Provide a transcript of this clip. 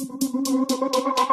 Gracias.